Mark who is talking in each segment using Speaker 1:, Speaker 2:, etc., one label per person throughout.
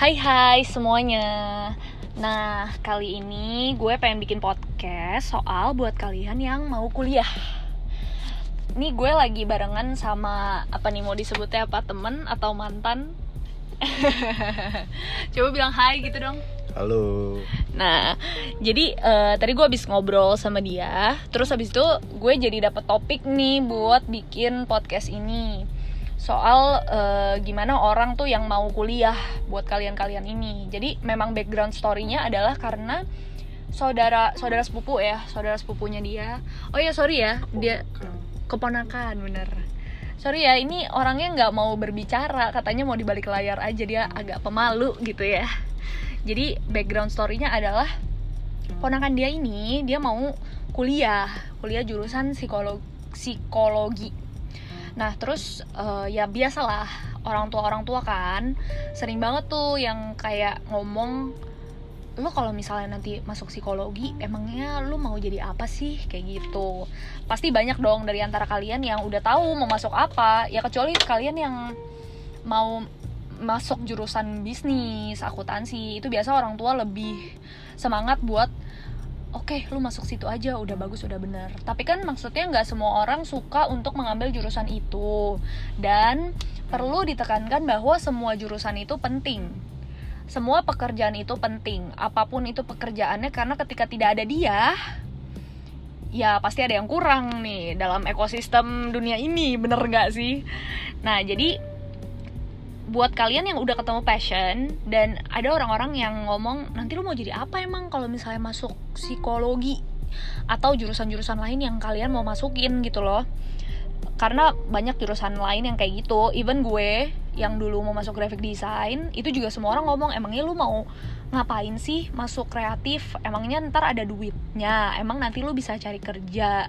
Speaker 1: Hai hai semuanya. Nah kali ini gue pengen bikin podcast soal buat kalian yang mau kuliah. Ini gue lagi barengan sama apa nih mau disebutnya apa temen atau mantan? Coba bilang hai gitu dong.
Speaker 2: Halo.
Speaker 1: Nah, jadi eh, tadi gue habis ngobrol sama dia, terus habis itu gue jadi dapet topik nih buat bikin podcast ini soal eh, gimana orang tuh yang mau kuliah buat kalian-kalian ini. Jadi memang background story-nya adalah karena saudara saudara sepupu ya, saudara sepupunya dia. Oh ya sorry ya, dia keponakan bener. Sorry ya, ini orangnya nggak mau berbicara, katanya mau di balik layar aja dia agak pemalu gitu ya jadi background story-nya adalah ponakan dia ini dia mau kuliah kuliah jurusan psikologi psikologi nah terus eh, ya biasalah orang tua orang tua kan sering banget tuh yang kayak ngomong lu kalau misalnya nanti masuk psikologi emangnya lu mau jadi apa sih? Kayak gitu. Pasti banyak dong dari antara kalian yang udah tahu mau masuk apa ya kecuali kalian yang mau masuk jurusan bisnis, akuntansi, itu biasa orang tua lebih semangat buat oke lu masuk situ aja udah bagus udah bener. Tapi kan maksudnya nggak semua orang suka untuk mengambil jurusan itu. Dan perlu ditekankan bahwa semua jurusan itu penting. Semua pekerjaan itu penting. Apa pun itu pekerjaannya karena ketika tidak ada dia ya pasti ada yang kurang nih dalam ekosistem dunia ini. Bener nggak sih? Nah jadi buat kalian yang udah ketemu passion dan ada orang-orang yang ngomong nanti lu mau jadi apa emang kalau misalnya masuk psikologi atau jurusan-jurusan lain yang kalian mau masukin? Gitu loh. Karena banyak jurusan lain yang kayak gitu. Even gue yang dulu mau masuk graphic design itu juga semua orang ngomong emangnya lu mau ngapain sih masuk kreatif? Emangnya ntar ada duitnya? Emang nanti lu bisa cari kerja?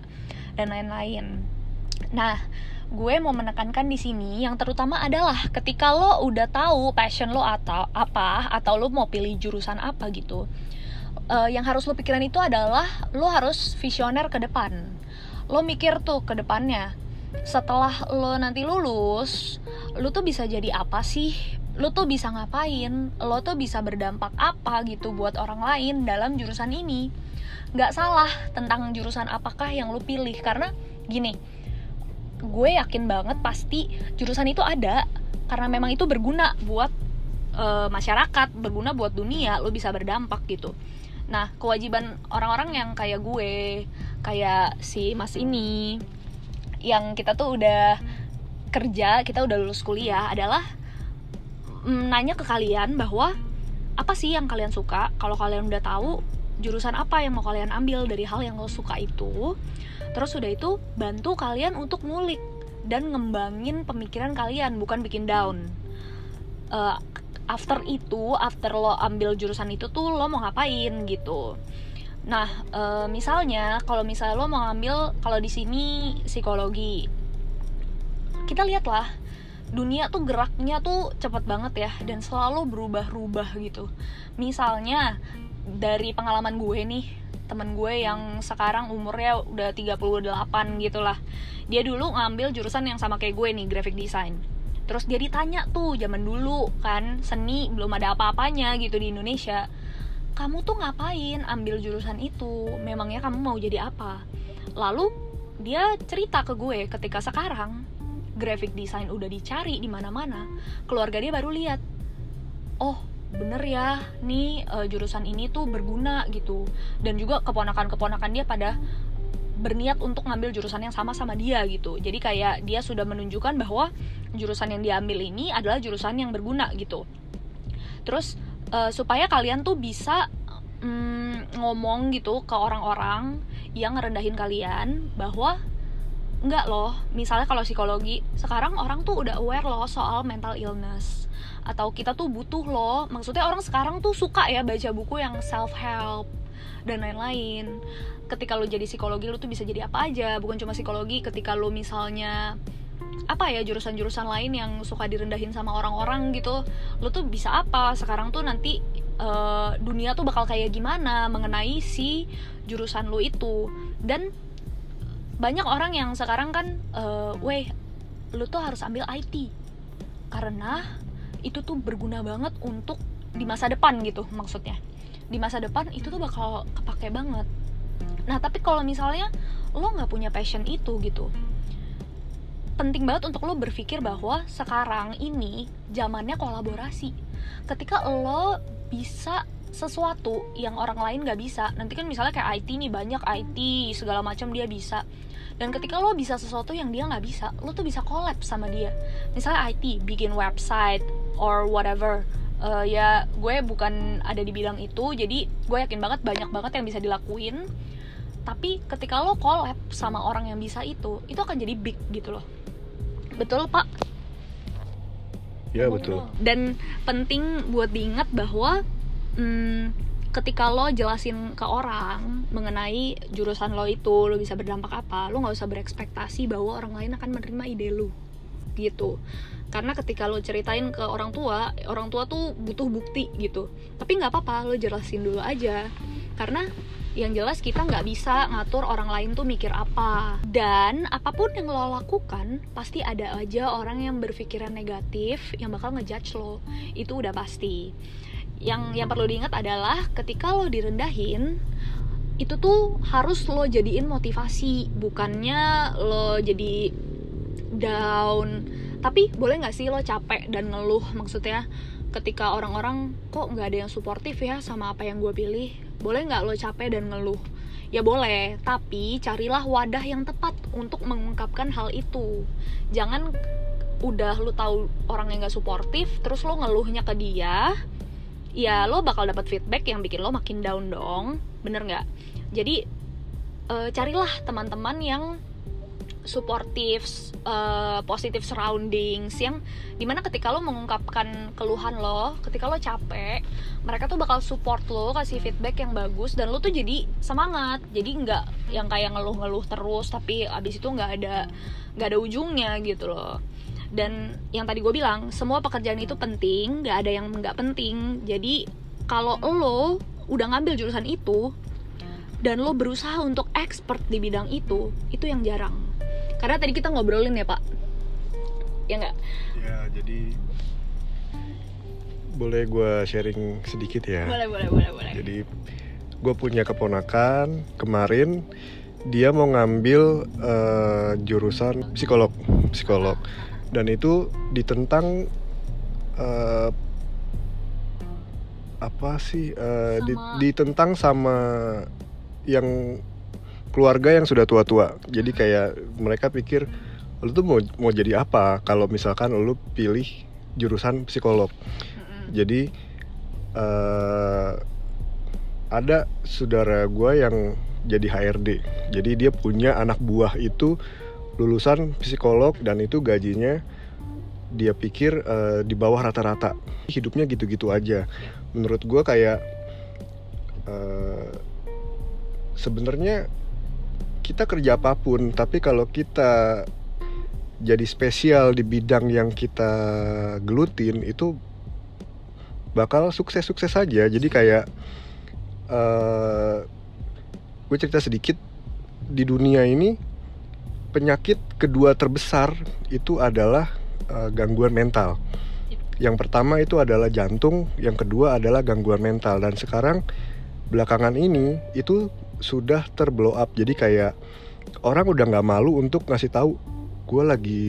Speaker 1: Dan lain-lain. Nah gue mau menekankan di sini yang terutama adalah ketika lo udah tahu passion lo atau apa atau lo mau pilih jurusan apa gitu uh, yang harus lo pikirin itu adalah lo harus visioner ke depan. Lo mikir tuh ke depannya setelah lo nanti lulus lo tuh bisa jadi apa sih? Lo tuh bisa ngapain? Lo tuh bisa berdampak apa gitu buat orang lain dalam jurusan ini? Nggak salah tentang jurusan apakah yang lo pilih karena gini gue yakin banget pasti jurusan itu ada karena memang itu berguna buat uh, masyarakat berguna buat dunia lo bisa berdampak gitu. Nah kewajiban orang-orang yang kayak gue kayak si mas ini yang kita tuh udah kerja kita udah lulus kuliah adalah mm, nanya ke kalian bahwa apa sih yang kalian suka? Kalau kalian udah tahu jurusan apa yang mau kalian ambil dari hal yang lo suka itu. Terus udah itu bantu kalian untuk ngulik dan ngembangin pemikiran kalian bukan bikin down. Uh, after itu after lo ambil jurusan itu tuh lo mau ngapain gitu. Nah uh, misalnya kalau misalnya lo mau ngambil kalau di sini psikologi. Kita lihatlah dunia tuh geraknya tuh cepet banget ya dan selalu berubah-ubah gitu. Misalnya dari pengalaman gue nih temen gue yang sekarang umurnya udah 38 gitu lah dia dulu ngambil jurusan yang sama kayak gue nih graphic design. Terus dia ditanya tuh zaman dulu kan seni belum ada apa-apanya gitu di Indonesia. Kamu tuh ngapain ambil jurusan itu? Memangnya kamu mau jadi apa? Lalu dia cerita ke gue ketika sekarang graphic design udah dicari di mana-mana keluarga dia baru lihat. Oh bener ya nih uh, jurusan ini tuh berguna gitu. Dan juga keponakan-keponakan dia pada berniat untuk ngambil jurusan yang sama sama dia gitu. Jadi kayak dia sudah menunjukkan bahwa jurusan yang diambil ini adalah jurusan yang berguna gitu. Terus uh, supaya kalian tuh bisa um, ngomong gitu ke orang-orang yang ngerendahin kalian bahwa enggak loh misalnya kalau psikologi sekarang orang tuh udah aware loh soal mental illness atau kita tuh butuh loh. Maksudnya orang sekarang tuh suka ya baca buku yang self help dan lain-lain. Ketika lo jadi psikologi lo tuh bisa jadi apa aja. Bukan cuma psikologi ketika lo misalnya apa ya jurusan-jurusan lain yang suka direndahin sama orang-orang gitu lo tuh bisa apa? Sekarang tuh nanti uh, dunia tuh bakal kayak gimana mengenai si jurusan lo itu? Dan banyak orang yang sekarang kan uh, weh lo tuh harus ambil IT karena itu tuh berguna banget untuk di masa depan gitu maksudnya. Di masa depan itu tuh bakal kepake banget. Nah tapi kalau misalnya lo nggak punya passion itu gitu penting banget untuk lo berpikir bahwa sekarang ini zamannya kolaborasi. Ketika lo bisa sesuatu yang orang lain gak bisa nanti kan misalnya kayak IT nih banyak IT segala macam dia bisa. Dan ketika lo bisa sesuatu yang dia nggak bisa lo tuh bisa collab sama dia. Misalnya IT bikin website or whatever. Uh, ya gue bukan ada di bidang itu jadi gue yakin banget banyak banget yang bisa dilakuin. Tapi ketika lo collab sama orang yang bisa itu itu akan jadi big gitu loh. Betul pak?
Speaker 2: Ya betul.
Speaker 1: Dan penting buat diingat bahwa hmm, ketika lo jelasin ke orang mengenai jurusan lo itu lo bisa berdampak apa lo nggak usah berekspektasi bahwa orang lain akan menerima ide lo gitu karena ketika lo ceritain ke orang tua orang tua tuh butuh bukti gitu. Tapi nggak apa-apa lo jelasin dulu aja. Karena yang jelas kita nggak bisa ngatur orang lain tuh mikir apa. Dan apa pun yang lo lakukan pasti ada aja orang yang berpikiran negatif yang bakal ngejudge lo. Itu udah pasti. Yang yang perlu diingat adalah ketika lo direndahin itu tuh harus lo jadiin motivasi. Bukannya lo jadi down tapi boleh nggak sih lo capek dan ngeluh? Maksudnya ketika orang-orang kok nggak ada yang suportif ya sama apa yang gue pilih boleh nggak lo capek dan ngeluh? Ya boleh tapi carilah wadah yang tepat untuk mengungkapkan hal itu. Jangan udah lo tahu orang yang gak suportif terus lo ngeluhnya ke dia ya lo bakal dapat feedback yang bikin lo makin down dong. Bener nggak? Jadi e, carilah teman-teman yang supportive, uh, positive surroundings yang di mana ketika lo mengungkapkan keluhan lo, ketika lo capek, mereka tuh bakal support lo, kasih feedback yang bagus dan lo tuh jadi semangat, jadi nggak yang kayak ngeluh-ngeluh terus tapi abis itu nggak ada nggak ada ujungnya gitu loh. Dan yang tadi gue bilang semua pekerjaan itu penting, nggak ada yang nggak penting. Jadi kalau lo udah ngambil jurusan itu dan lo berusaha untuk expert di bidang itu, itu yang jarang karena tadi kita ngobrolin ya pak. Ya nggak?
Speaker 2: Ya jadi boleh gue sharing sedikit ya.
Speaker 1: Boleh boleh boleh boleh.
Speaker 2: Jadi gue punya keponakan kemarin dia mau ngambil uh, jurusan psikolog psikolog. Dan itu ditentang uh, apa sih uh, di, ditentang sama yang keluarga yang sudah tua-tua. Jadi kayak mereka pikir lu tuh mau mau jadi apa kalau misalkan lu pilih jurusan psikolog. Jadi uh, ada saudara gue yang jadi HRD. Jadi dia punya anak buah itu lulusan psikolog dan itu gajinya dia pikir uh, di bawah rata-rata. Hidupnya gitu-gitu aja. Menurut gue kayak uh, sebenarnya kita kerja apa pun tapi kalau kita jadi spesial di bidang yang kita gelutin itu bakal sukses-sukses saja jadi kayak uh, gue cerita sedikit di dunia ini penyakit kedua terbesar itu adalah uh, gangguan mental. Yang pertama itu adalah jantung yang kedua adalah gangguan mental. Dan sekarang belakangan ini itu sudah terblow up. Jadi kayak orang udah nggak malu untuk ngasih tahu gue lagi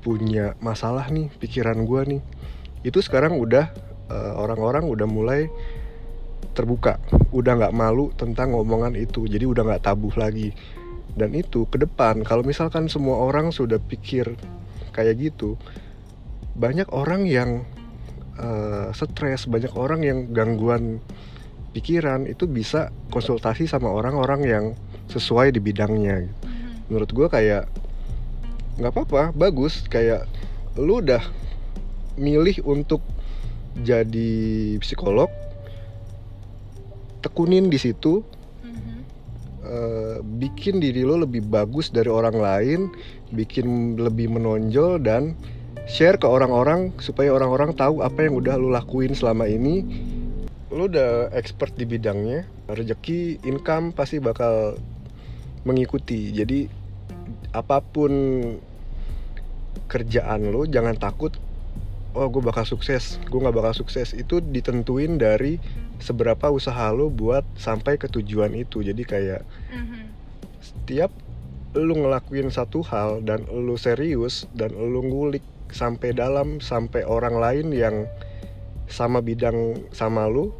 Speaker 2: punya masalah nih pikiran gue nih. Itu sekarang udah eh, orang-orang udah mulai terbuka udah nggak malu tentang ngomongan itu jadi udah nggak tabuh lagi. Dan itu ke depan kalau misalkan semua orang sudah pikir kayak gitu banyak orang yang uh, stres banyak orang yang gangguan pikiran itu bisa konsultasi sama orang-orang yang sesuai di bidangnya mm-hmm. menurut gue kayak nggak apa-apa bagus. Kayak lu udah milih untuk jadi psikolog tekunin di situ uh, bikin diri lo lebih bagus dari orang lain bikin lebih menonjol dan share ke orang-orang supaya orang-orang tahu apa yang udah lo lakuin selama ini lu udah expert di bidangnya rezeki income pasti bakal mengikuti. Jadi apa pun kerjaan lu jangan takut oh gue bakal sukses gue nggak bakal sukses. Itu ditentuin dari seberapa usaha lo buat sampai ke tujuan itu. Jadi kayak
Speaker 1: Mhm.
Speaker 2: setiap lu ngelakuin satu hal dan lu serius dan lu ngulik sampai dalam sampai orang lain yang sama bidang sama lu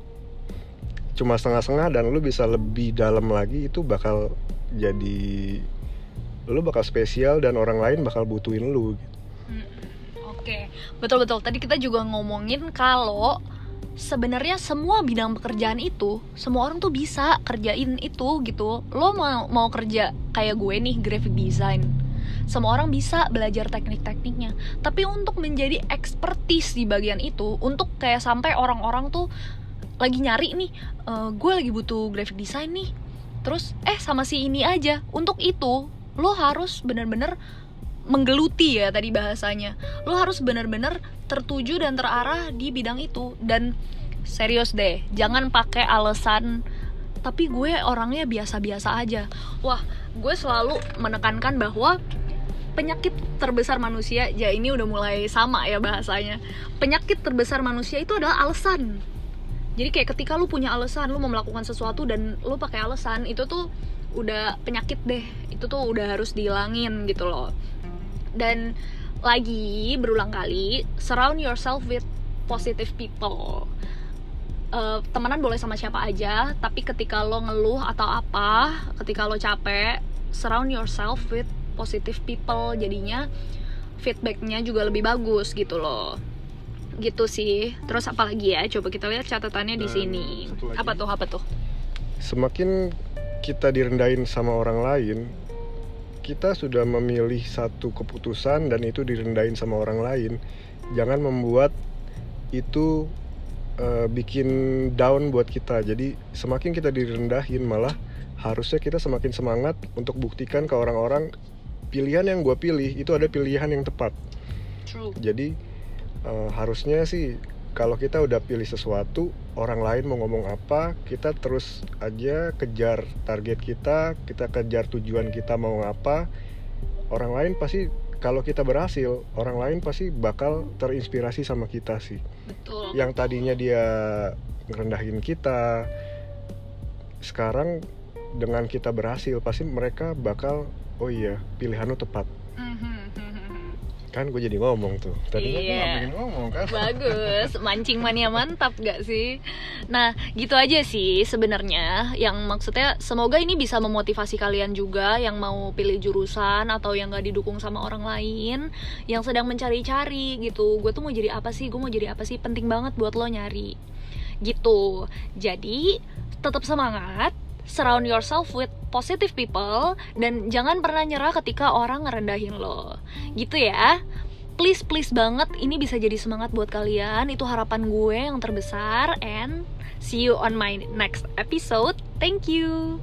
Speaker 2: cuma setengah-setengah dan lu bisa lebih dalam lagi itu bakal jadi lu bakal spesial dan orang lain bakal butuhin lu
Speaker 1: Mm-mm. Oke, betul betul. Tadi kita juga ngomongin kalau sebenarnya semua bidang pekerjaan itu semua orang tuh bisa kerjain itu gitu. Lo mau mau kerja kayak gue nih graphic design. Semua orang bisa belajar teknik-tekniknya. Tapi untuk menjadi expertise di bagian itu, untuk kayak sampai orang-orang tuh lagi nyari nih, "Eh, gue lagi butuh graphic design nih. Terus eh sama si ini aja. Untuk itu lo harus bener-bener menggeluti ya tadi bahasanya lo harus bener-bener tertuju dan terarah di bidang itu dan serius deh jangan pakai alasan tapi gue orangnya biasa-biasa aja wah gue selalu menekankan bahwa penyakit terbesar manusia ya ini udah mulai sama ya bahasanya. Penyakit terbesar manusia itu adalah alasan. Jadi kayak ketika lu punya alasan lu mau melakukan sesuatu dan lu pakai alasan itu tuh udah penyakit deh. Itu tuh udah harus dihilangin gitu loh. Dan lagi berulang kali surround yourself with positive people. Eh, temenan boleh sama siapa aja tapi ketika lo ngeluh atau apa ketika lo capek surround yourself with positive people jadinya feedbacknya juga lebih bagus gitu loh. Gitu sih. Terus apa lagi ya? Coba kita lihat catatannya di sini. apa tuh? Apa tuh?
Speaker 2: Semakin kita direndahin sama orang lain kita sudah memilih satu keputusan dan itu direndahin sama orang lain jangan membuat itu eh, bikin down buat kita. Jadi semakin kita direndahin malah harusnya kita semakin semangat untuk buktikan ke orang-orang pilihan yang gue pilih itu ada pilihan yang tepat.
Speaker 1: True.
Speaker 2: Jadi eh, harusnya sih kalau kita udah pilih sesuatu orang lain mau ngomong apa kita terus aja kejar target kita kita kejar tujuan kita mau apa. Orang lain pasti kalau kita berhasil orang lain pasti bakal terinspirasi sama kita sih.
Speaker 1: Betul.
Speaker 2: Yang tadinya dia ngerendahin kita sekarang dengan kita berhasil pasti mereka bakal oh iya pilihan lu tepat
Speaker 1: Mhm.
Speaker 2: kan gue jadi ngomong tuh tadinya gue
Speaker 1: Iya.
Speaker 2: nggak pengen ngomong kan
Speaker 1: Bagus, mancing mania mantap gak sih? Nah, gitu aja sih sebenarnya. Yang maksudnya semoga ini bisa memotivasi kalian juga yang mau pilih jurusan atau yang gak didukung sama orang lain, yang sedang mencari-cari gitu. Gue tuh mau jadi apa sih? Gue mau jadi apa sih? Penting banget buat lo nyari. Gitu. Jadi, tetap semangat, surround yourself with positive people dan jangan pernah nyerah ketika orang ngerendahin lo. Gitu ya. Please please banget ini bisa jadi semangat buat kalian. Itu harapan gue yang terbesar and see you on my next episode. Thank you